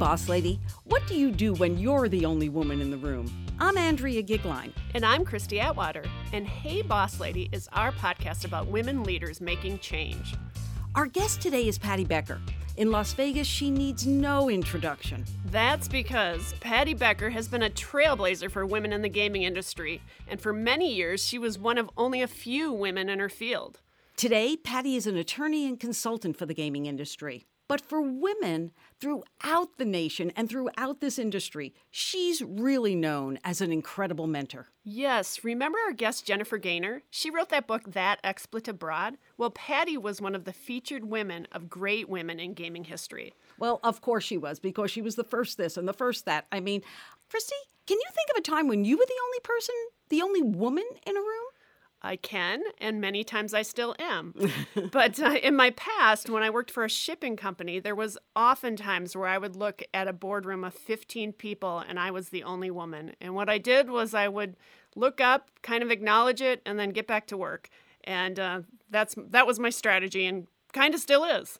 boss lady. What do you do when you're the only woman in the room? I'm Andrea Gigline. And I'm Christy Atwater. And Hey Boss Lady is our podcast about women leaders making change. Our guest today is Patty Becker. In Las Vegas, she needs no introduction. That's because Patty Becker has been a trailblazer for women in the gaming industry, and for many years, she was one of only a few women in her field. Today, Patty is an attorney and consultant for the gaming industry. But for women throughout the nation and throughout this industry, she's really known as an incredible mentor. Yes, remember our guest Jennifer Gaynor? She wrote that book, That Expletive Broad? Well, Patty was one of the featured women of great women in gaming history. Well, of course she was, because she was the first this and the first that. I mean, Christy, can you think of a time when you were the only person, the only woman in a room? I can, and many times I still am. but uh, in my past, when I worked for a shipping company, there was often times where I would look at a boardroom of 15 people and I was the only woman. And what I did was I would look up, kind of acknowledge it, and then get back to work. And uh, that's that was my strategy, and kind of still is.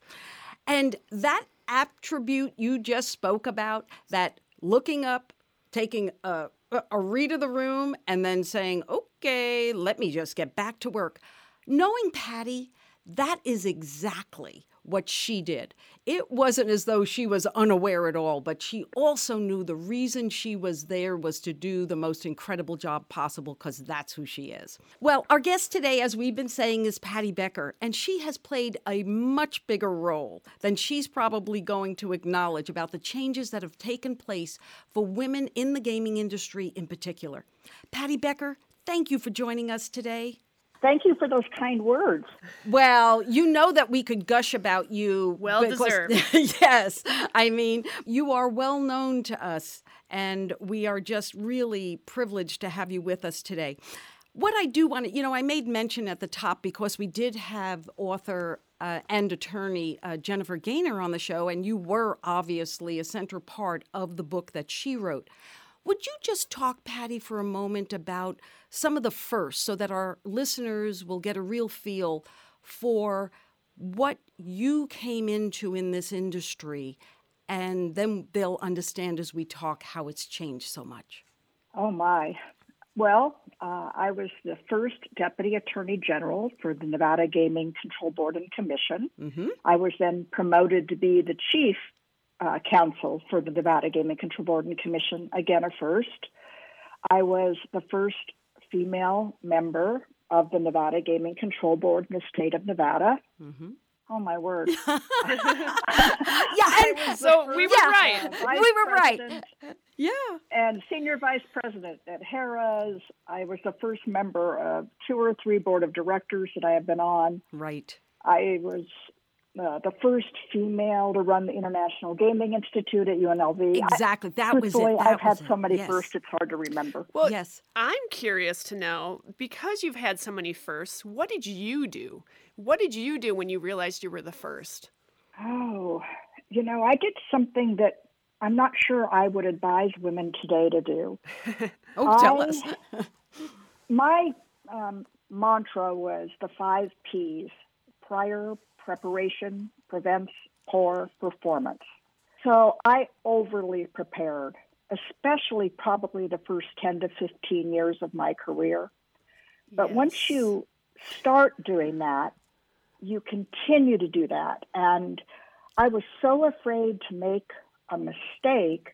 And that attribute you just spoke about, that looking up, taking a a read of the room and then saying, okay, let me just get back to work. Knowing Patty, that is exactly what she did. It wasn't as though she was unaware at all, but she also knew the reason she was there was to do the most incredible job possible because that's who she is. Well, our guest today, as we've been saying, is Patty Becker, and she has played a much bigger role than she's probably going to acknowledge about the changes that have taken place for women in the gaming industry in particular. Patty Becker, thank you for joining us today. Thank you for those kind words. Well, you know that we could gush about you. Well because, deserved. yes. I mean, you are well known to us, and we are just really privileged to have you with us today. What I do want to, you know, I made mention at the top because we did have author uh, and attorney uh, Jennifer Gaynor on the show, and you were obviously a central part of the book that she wrote. Would you just talk, Patty, for a moment about some of the first so that our listeners will get a real feel for what you came into in this industry? And then they'll understand as we talk how it's changed so much. Oh, my. Well, uh, I was the first deputy attorney general for the Nevada Gaming Control Board and Commission. Mm-hmm. I was then promoted to be the chief uh, counsel for the Nevada Gaming Control Board and Commission, again a first. I was the first female member of the Nevada Gaming Control Board in the state of Nevada. Mm-hmm. Oh my word! yeah, and so we were yeah, right. we were right. Yeah. And senior vice president at Harrah's. I was the first member of two or three board of directors that I have been on. Right. I was uh, the first female to run the International Gaming Institute at UNLV. Exactly, that I, was it. That I've had it. so many yes. firsts; it's hard to remember. Well, yes, I'm curious to know because you've had so many firsts. What did you do? What did you do when you realized you were the first? Oh, you know, I did something that I'm not sure I would advise women today to do. oh, tell I, us. my um, mantra was the five P's: prior, preparation prevents poor performance. So I overly prepared, especially probably the first 10 to 15 years of my career. But yes. once you start doing that, you continue to do that. And I was so afraid to make a mistake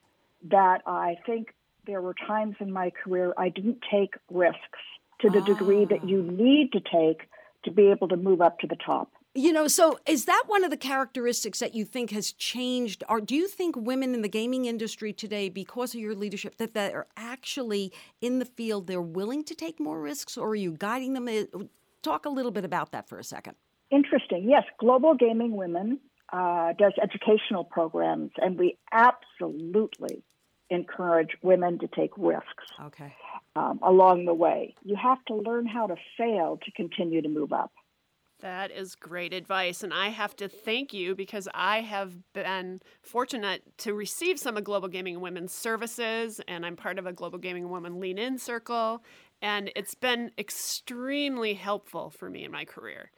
that I think there were times in my career I didn't take risks to the degree that you ah. need to take to be able to move up to the top. You know, so is that one of the characteristics that you think has changed? Or do you think women in the gaming industry today, because of your leadership, that they're actually in the field, they're willing to take more risks, or are you guiding them? Talk a little bit about that for a second. Interesting. Yes, Global Gaming Women uh, does educational programs, and we absolutely encourage women to take risks. Okay. Um, along the way, you have to learn how to fail to continue to move up. That is great advice. And I have to thank you because I have been fortunate to receive some of Global Gaming Women's services, and I'm part of a Global Gaming Women Lean In circle. And it's been extremely helpful for me in my career.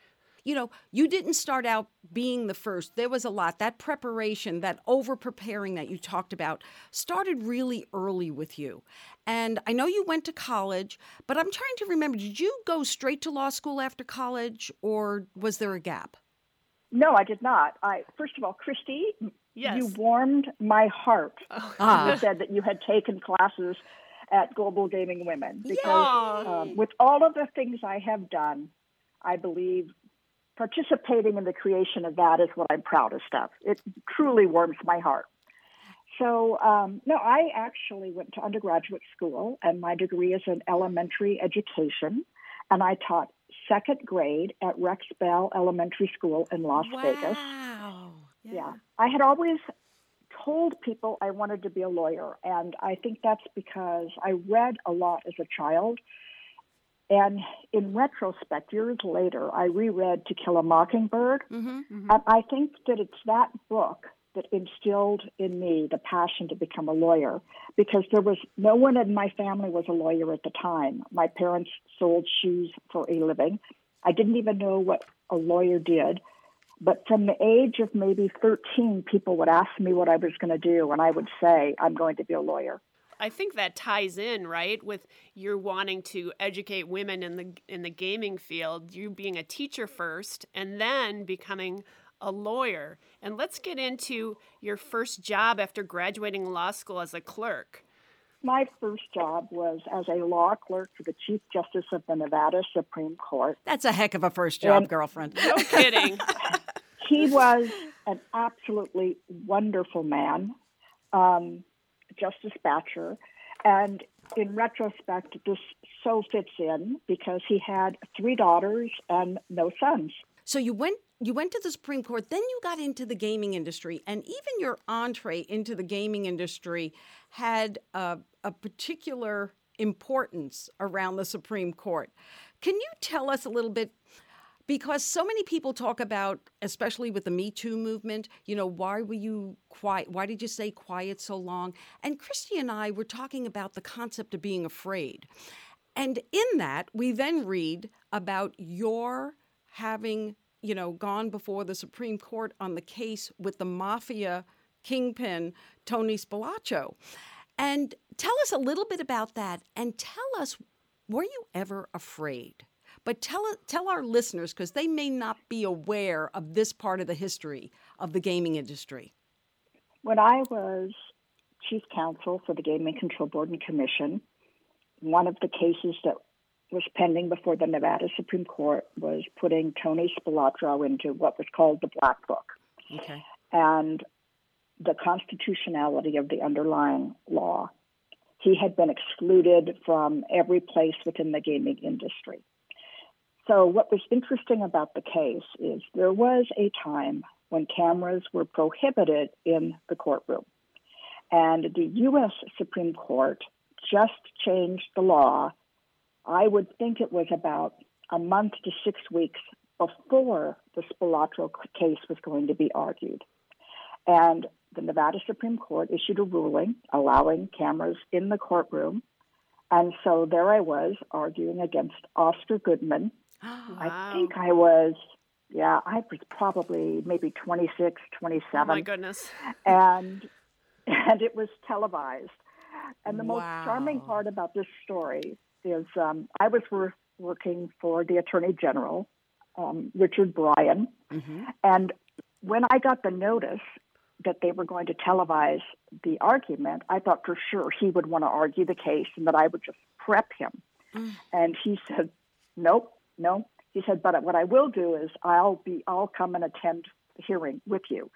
You know, you didn't start out being the first. There was a lot. That preparation, that over preparing that you talked about started really early with you. And I know you went to college, but I'm trying to remember did you go straight to law school after college or was there a gap? No, I did not. I first of all, Christy, Yes. you warmed my heart. Oh. Ah. You said that you had taken classes at Global Gaming Women because Yay. um, with all of the things I have done, I believe participating in the creation of that is what I'm proudest of. It truly warms my heart. So, um, no, I actually went to undergraduate school, and my degree is in elementary education, and I taught second grade at Rex Bell Elementary School in Las Vegas. Wow. Yeah. I had always told people I wanted to be a lawyer, and I think that's because I read a lot as a child. And in retrospect, years later, I reread To Kill a Mockingbird, hmm and I think that it's that book that instilled in me the passion to become a lawyer because there was no one in my family was a lawyer at the time. My parents sold shoes for a living. I didn't even know what a lawyer did. But from the age of maybe 13, people would ask me what I was going to do, and I would say, I'm going to be a lawyer. I think that ties in, right, with your wanting to educate women in the in the gaming field, you being a teacher first and then becoming a lawyer. And let's get into your first job after graduating law school as a clerk. My first job was as a law clerk for the Chief Justice of the Nevada Supreme Court. That's a heck of a first job, And- girlfriend. No kidding. he was an absolutely wonderful man, um, Justice Batjer. And in retrospect, this so fits in because he had three daughters and no sons. So you went you went to the Supreme Court, then you got into the gaming industry, and even your entree into the gaming industry had a, a particular importance around the Supreme Court. Can you tell us a little bit? Because so many people talk about, especially with the Me Too movement, you know, why were you quiet? Why did you stay quiet so long? And Christy and I were talking about the concept of being afraid. And in that, we then read about your having, you know, gone before the Supreme Court on the case with the mafia kingpin, Tony Spilotro. And tell us a little bit about that and tell us, were you ever afraid? But tell, tell our listeners, because they may not be aware of this part of the history of the gaming industry. When I was chief counsel for the Gaming Control Board and Commission, one of the cases that was pending before the Nevada Supreme Court was putting Tony Spilotro into what was called the Black Book. Okay. and the constitutionality of the underlying law. He had been excluded from every place within the gaming industry. So, what was interesting about the case is there was a time when cameras were prohibited in the courtroom. And the U.S. Supreme Court just changed the law. I would think it was about a month to six weeks before the Spilotro case was going to be argued. And the Nevada Supreme Court issued a ruling allowing cameras in the courtroom. And so there I was arguing against Oscar Goodman. I Wow. think I was, yeah, I was probably maybe 26, 27 Oh my goodness. and and it was televised. And the most charming part about this story is um, I was wor- working for the Attorney General, um, Richard Bryan, hmm and when I got the notice that they were going to televise the argument, I thought for sure he would want to argue the case and that I would just prep him. Mm. And he said, "Nope, no." He said, "But what I will do is I'll be I'll come and attend the hearing with you."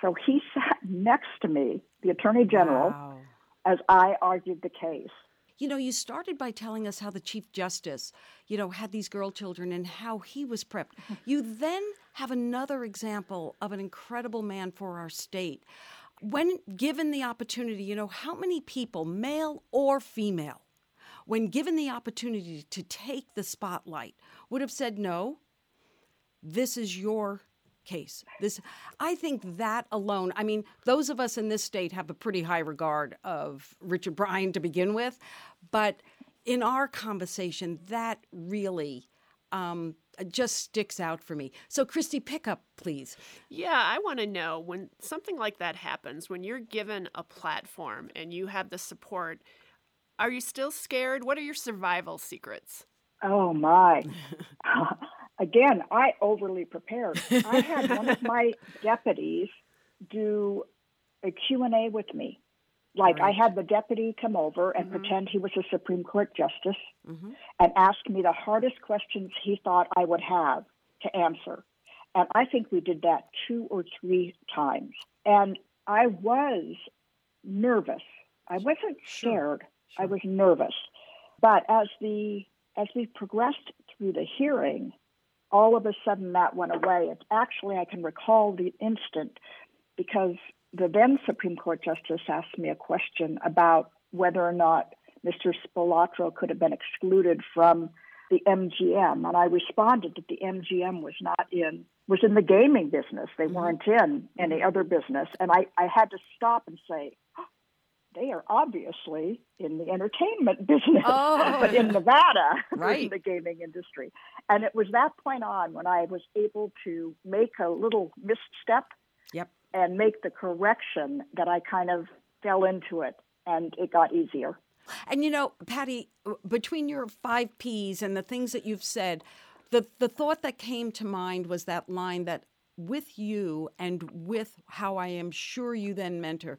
So he sat next to me, the Attorney General, Wow. as I argued the case. You know, you started by telling us how the Chief Justice, you know, had these girl children and how he was prepped. You then have another example of an incredible man for our state. When given the opportunity, you know, how many people, male or female, when given the opportunity to take the spotlight, would have said, no, this is your case. This I think that alone, I mean, those of us in this state have a pretty high regard of Richard Bryan to begin with, but in our conversation that really um, just sticks out for me. So, Christy, pick up, please. Yeah, I want to know when something like that happens, when you're given a platform and you have the support, are you still scared? What are your survival secrets? Oh, my. Again, I overly prepared. I had one of my deputies do a Q&A with me. Like right. I had the deputy come over and mm-hmm. pretend he was a Supreme Court justice mm-hmm. and ask me the hardest questions he thought I would have to answer. And I think we did that two or three times. And I was nervous. I wasn't scared. Sure. Sure. I was nervous. But as the as we progressed through the hearing, all of a sudden that went away. It, actually, I can recall the instant because the then Supreme Court Justice asked me a question about whether or not Mr. Spilotro could have been excluded from the MGM, and I responded that the MGM was not in was in the gaming business. They mm-hmm. weren't in any other business, and I, I had to stop and say, they are obviously in the entertainment business, oh. but in Nevada, right. in the gaming industry. And it was that point on when I was able to make a little misstep. Yep and make the correction that I kind of fell into it and it got easier. And you know, Patty, between your five P's and the things that you've said, the, the thought that came to mind was that line that with you and with how I am sure you then mentor,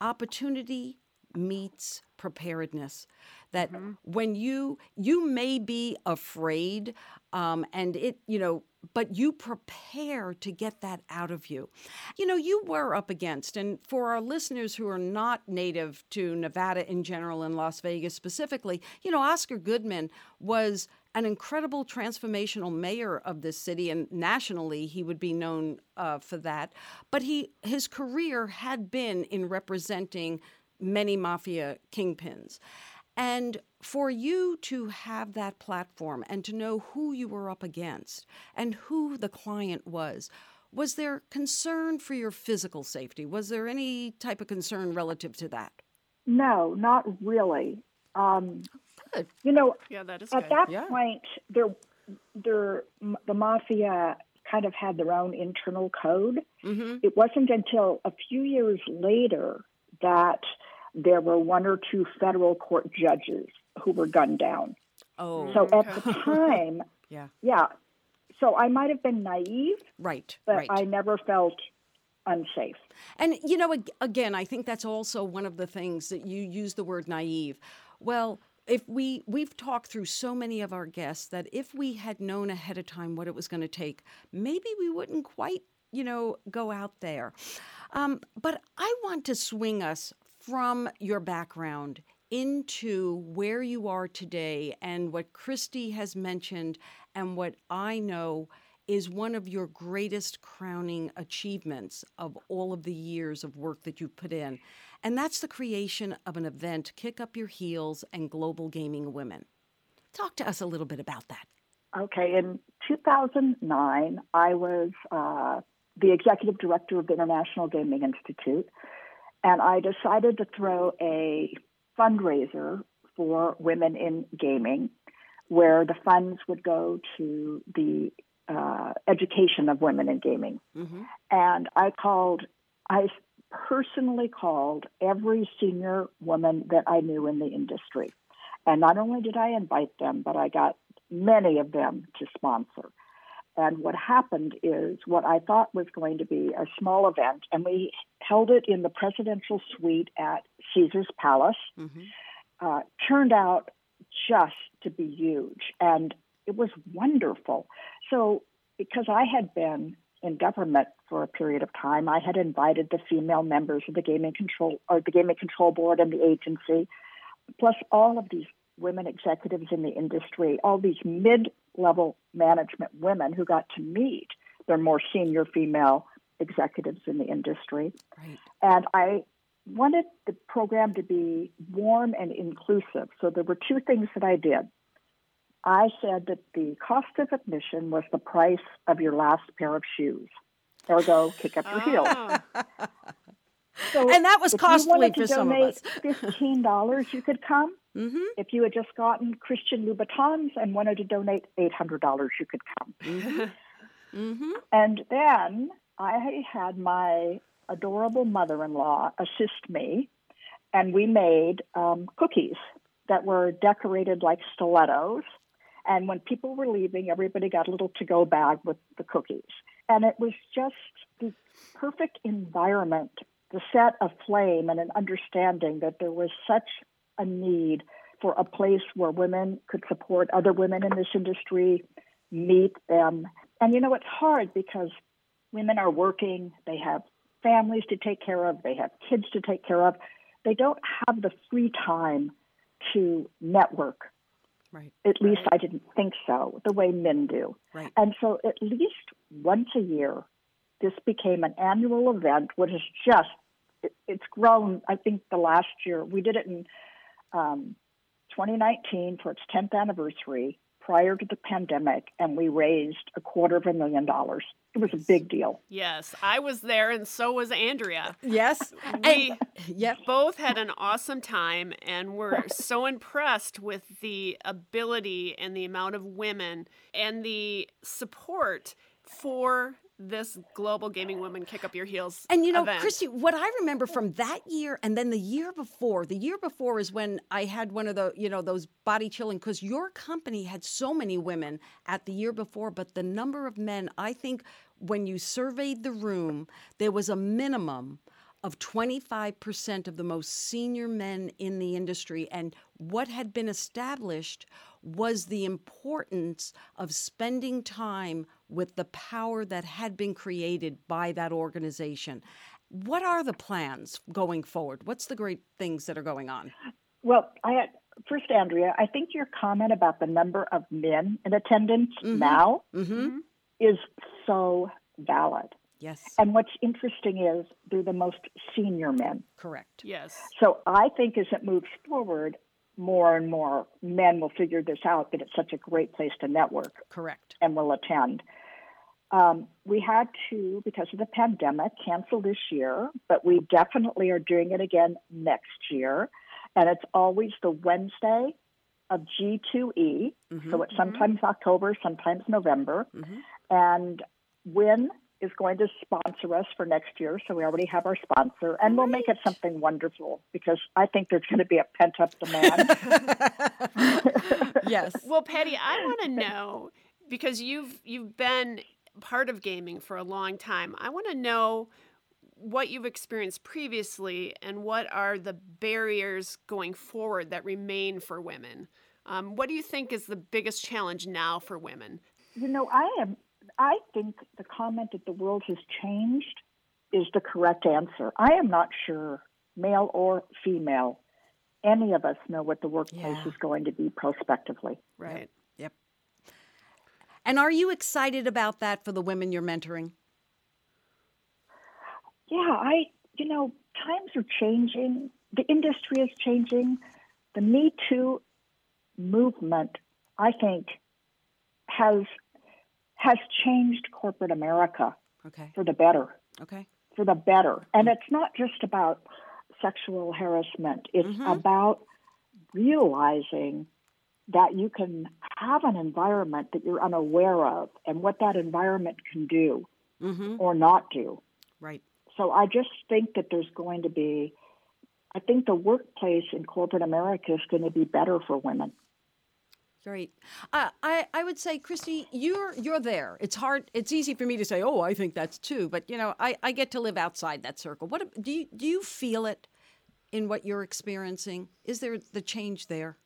opportunity meets preparedness that mm-hmm. when you you may be afraid um, and it you know but you prepare to get that out of you. You know, you were up against, and for our listeners who are not native to Nevada in general and Las Vegas specifically, you know, Oscar Goodman was an incredible transformational mayor of this city, and nationally he would be known uh, for that. But he his career had been in representing many mafia kingpins. And for you to have that platform and to know who you were up against and who the client was, was there concern for your physical safety? Was there any type of concern relative to that? No, not really. Um, good. You know, yeah, that is at good. that yeah. point, there, there, the mafia kind of had their own internal code. Mm-hmm. It wasn't until a few years later that there were one or two federal court judges who were gunned down. Oh. So at the time, yeah. Yeah. So I might have been naive. Right. But right. I never felt unsafe. And you know again, I think that's also one of the things that you use the word naive. Well, if we we've talked through so many of our guests that if we had known ahead of time what it was going to take, maybe we wouldn't quite, you know, go out there. Um, but I want to swing us from your background into where you are today and what Christy has mentioned and what I know is one of your greatest crowning achievements of all of the years of work that you've put in. And that's the creation of an event, Kick Up Your Heels and Global Gaming Women. Talk to us a little bit about that. Okay, in 2009, I was uh, the executive director of the International Gaming Institute. And I decided to throw a fundraiser for women in gaming, where the funds would go to the uh, education of women in gaming. Mm-hmm. And I called, I personally called every senior woman that I knew in the industry. And not only did I invite them, but I got many of them to sponsor. And what happened is what I thought was going to be a small event, and we held it in the presidential suite at Caesar's Palace, mm-hmm. uh, turned out just to be huge. And it was wonderful. So, because I had been in government for a period of time, I had invited the female members of the gaming control or the gaming control board and the agency, plus all of these women executives in the industry, all these mid level management women who got to meet their more senior female executives in the industry. Right. And I wanted the program to be warm and inclusive. So there were two things that I did. I said that the cost of admission was the price of your last pair of shoes. Ergo, kick up your heels. Ah. So and that was costly for some of us. Fifteen dollars, you could come. Mm-hmm. If you had just gotten Christian Louboutins and wanted to donate $800, you could come. Mm-hmm. And then I had my adorable mother in law assist me, and we made um, cookies that were decorated like stilettos. And when people were leaving, everybody got a little to go bag with the cookies. And it was just the perfect environment to set a flame and an understanding that there was such a need for a place where women could support other women in this industry, meet them. And you know, it's hard because women are working, they have families to take care of, they have kids to take care of. They don't have the free time to network. Right. At least I didn't think so, the way men do. Right. And so at least once a year, this became an annual event, which is just, it, it's grown. I think the last year, we did it in um, 2019 for its 10th anniversary prior to the pandemic, and we raised a quarter of a million dollars. It was a big deal. Yes, I was there, and so was Andrea. Yes. We Yep. both had an awesome time and were so impressed with the ability and the amount of women and the support for this global gaming women kick up your heels And you know, event. Christy, what I remember from that year and then the year before, the year before is when I had one of the, you know, those body chilling because your company had so many women at the year before, but the number of men, I think when you surveyed the room, there was a minimum of 25% of the most senior men in the industry. And what had been established was the importance of spending time with the power that had been created by that organization. What are the plans going forward? What's the great things that are going on? Well, I had, first, Andrea, I think your comment about the number of men in attendance now Mm-hmm. is so valid. Yes, And what's interesting is they're the most senior men. correct. yes. So I think as it moves forward, more and more men will figure this out that it's such a great place to network Correct. and will attend. Um, we had to, because of the pandemic, cancel this year, but we definitely are doing it again next year. And it's always the Wednesday of G2E. Mm-hmm. So it's sometimes mm-hmm. October, sometimes November. Mm-hmm. And Wynn is going to sponsor us for next year. So we already have our sponsor. And we'll make it something wonderful because I think there's going to be a pent up demand. Yes. Well, Patty, I want to know because you've you've been part of gaming for a long time. I want to know what you've experienced previously and what are the barriers going forward that remain for women. Um, what do you think is the biggest challenge now for women? You know, I am. I think the comment that the world has changed is the correct answer. I am not sure, male or female, any of us know what the workplace Yeah. is going to be prospectively. Right. And are you excited about that for the women you're mentoring? Yeah, I. You know, times are changing. The industry is changing. The Me Too movement, I think, has has changed corporate America Okay. for the better. Okay. for the better. And mm-hmm. it's not just about sexual harassment, it's mm-hmm. about realizing that you can have an environment that you're unaware of and what that environment can do Mm-hmm. or not do. Right. So I just think that there's going to be, I think the workplace in corporate America is going to be better for women. Great. Uh, I I would say, Christy, you're you're there. It's hard. It's easy for me to say, oh, I think that's too. But you know, I, I get to live outside that circle. What do you do? You feel it in what you're experiencing? Is there the change there?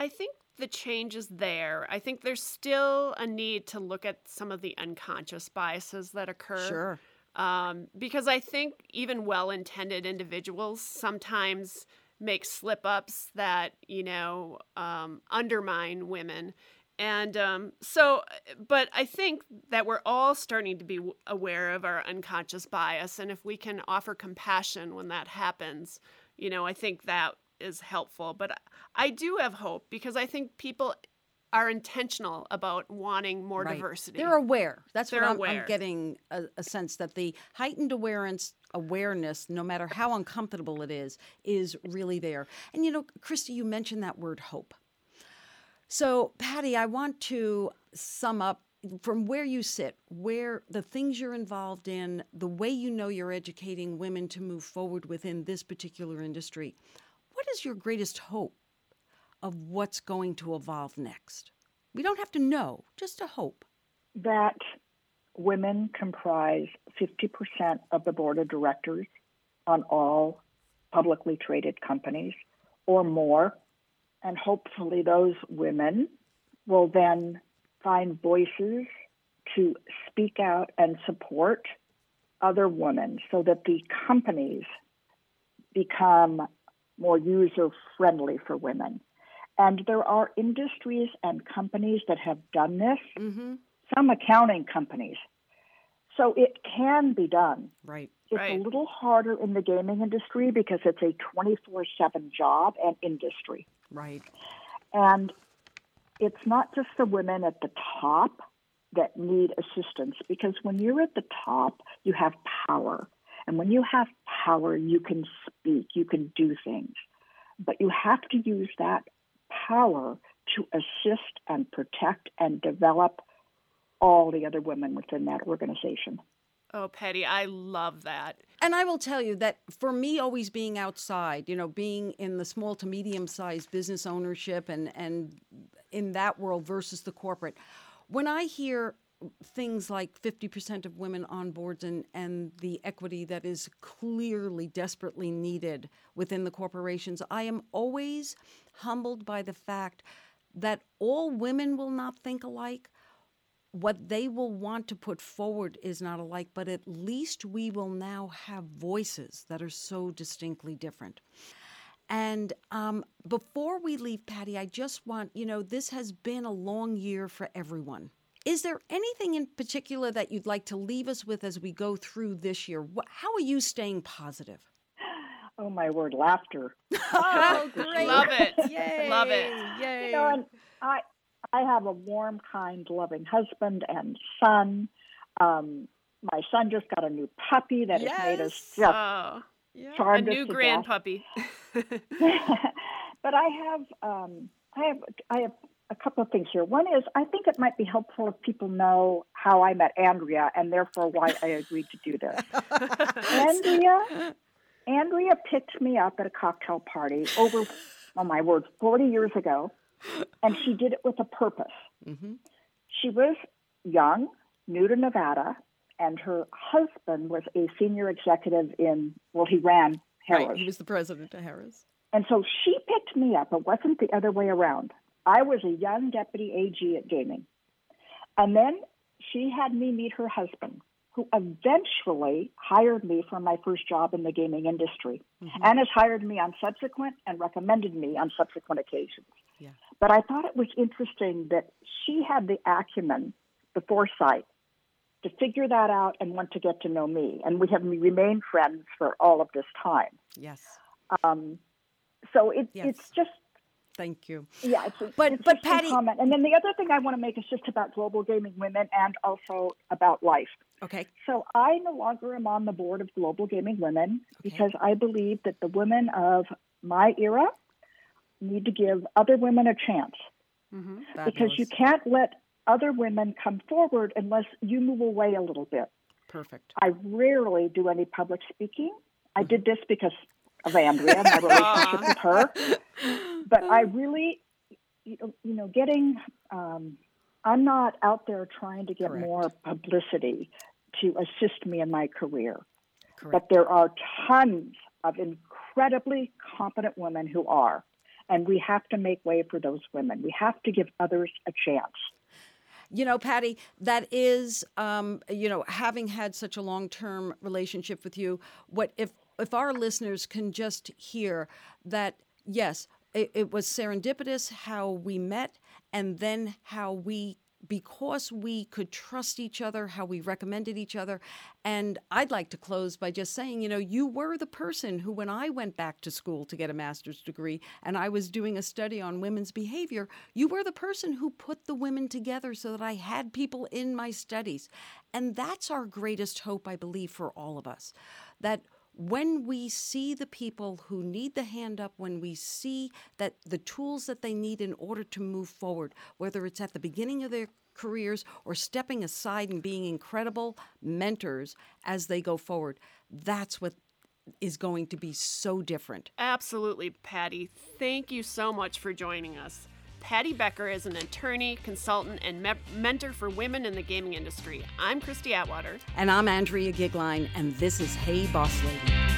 I think the change is there. I think there's still a need to look at some of the unconscious biases that occur. Sure. Um, because I think even well intended individuals sometimes make slip ups that, you know, um, undermine women. And um, so, but I think that we're all starting to be aware of our unconscious bias. And if we can offer compassion when that happens, you know, I think that is helpful. But I do have hope because I think people are intentional about wanting more Right. diversity. They're aware. That's They're what I'm, aware. I'm getting a, a sense that the heightened awareness, awareness, no matter how uncomfortable it is, is really there. And you know, Christy, you mentioned that word hope. So, Patty, I want to sum up from where you sit, where the things you're involved in, the way you know you're educating women to move forward within this particular industry. What is your greatest hope of what's going to evolve next? We don't have to know, just a hope. that women comprise 50% of the board of directors on all publicly traded companies or more. And hopefully, those women will then find voices to speak out and support other women so that the companies become more user friendly for women. And there are industries and companies that have done this Mm-hmm. some accounting companies. So it can be done. Right. It's Right. a little harder in the gaming industry because it's a 24 7 job and industry. Right. And it's not just the women at the top that need assistance because when you're at the top, you have power. And when you have power, you can speak, you can do things. But you have to use that power to assist and protect and develop all the other women within that organization. oh, Patty, I love that. And I will tell you that for me, always being outside, you know, being in the small to medium sized business ownership and, and in that world versus the corporate, when I hear things like 50% of women on boards and, and the equity that is clearly desperately needed within the corporations, I am always humbled by the fact that all women will not think alike what they will want to put forward is not alike, but at least we will now have voices that are so distinctly different. And um, before we leave, Patty, I just want, you know, this has been a long year for everyone. Is there anything in particular that you'd like to leave us with as we go through this year? How are you staying positive? Oh, my word, laughter. Oh, Love it. Yay! Love it. Yay! You know, I, I have a warm, kind, loving husband and son. Um, my son just got a new puppy that has made us Yes. just Oh, Yeah. a new to grand death. puppy. but I have um, I have I have a couple of things here. One is I think it might be helpful if people know how I met Andrea and therefore why I agreed to do this. Andrea Andrea picked me up at a cocktail party over oh my word, forty years ago, and she did it with a purpose. hmm She was young, new to Nevada, and her husband was a senior executive in well, he ran Harrah's. Right. He was the president of Harrah's. And so she picked me up. It wasn't the other way around. I was a young deputy AG at gaming. And then she had me meet her husband, who eventually hired me for my first job in the gaming industry and has hired me on subsequent and recommended me on subsequent occasions. Yeah. But I thought it was interesting that she had the acumen, the foresight to figure that out and want to get to know me. And we have remained friends for all of this time. Yes. Um, so it, Yes. it's just Thank you. yeah, it's But- it's but Patty- comment. And then the other thing I want to make is just about global gaming women and also about life. Okay. So I no longer am on the board of Global Gaming Women Okay. because I believe that the women of my era need to give other women a chance hmm because you can't let other women come forward unless you move away a little bit. Perfect. I rarely do any public speaking. I did this because of Andrea, my relationship with her. But I really, you know, you know, getting, um, I'm not out there trying to get Correct. more publicity to assist me in my career. Correct. But there are tons of incredibly competent women who are. And we have to make way for those women. We have to give others a chance. You know, Patty, that is, um, you know, having had such a long-term relationship with you, what if if our listeners can just hear that, yes, it, it was serendipitous how we met, and then how we because we could trust each other, how we recommended each other. And I'd like to close by just saying, you know, you were the person who, when I went back to school to get a master's degree and I was doing a study on women's behavior, you were the person who put the women together so that I had people in my studies. And that's our greatest hope, I believe, for all of us. That when we see the people who need the hand up, when we see that the tools that they need in order to move forward, whether it's at the beginning of their careers or stepping aside and being incredible mentors as they go forward, that's what is going to be so different. Absolutely, Patty. Thank you so much for joining us. Patty Becker is an attorney, consultant, and me- mentor for women in the gaming industry. I'm Christy Atwater. And I'm Andrea Gigline, and this is Hey Boss Lady.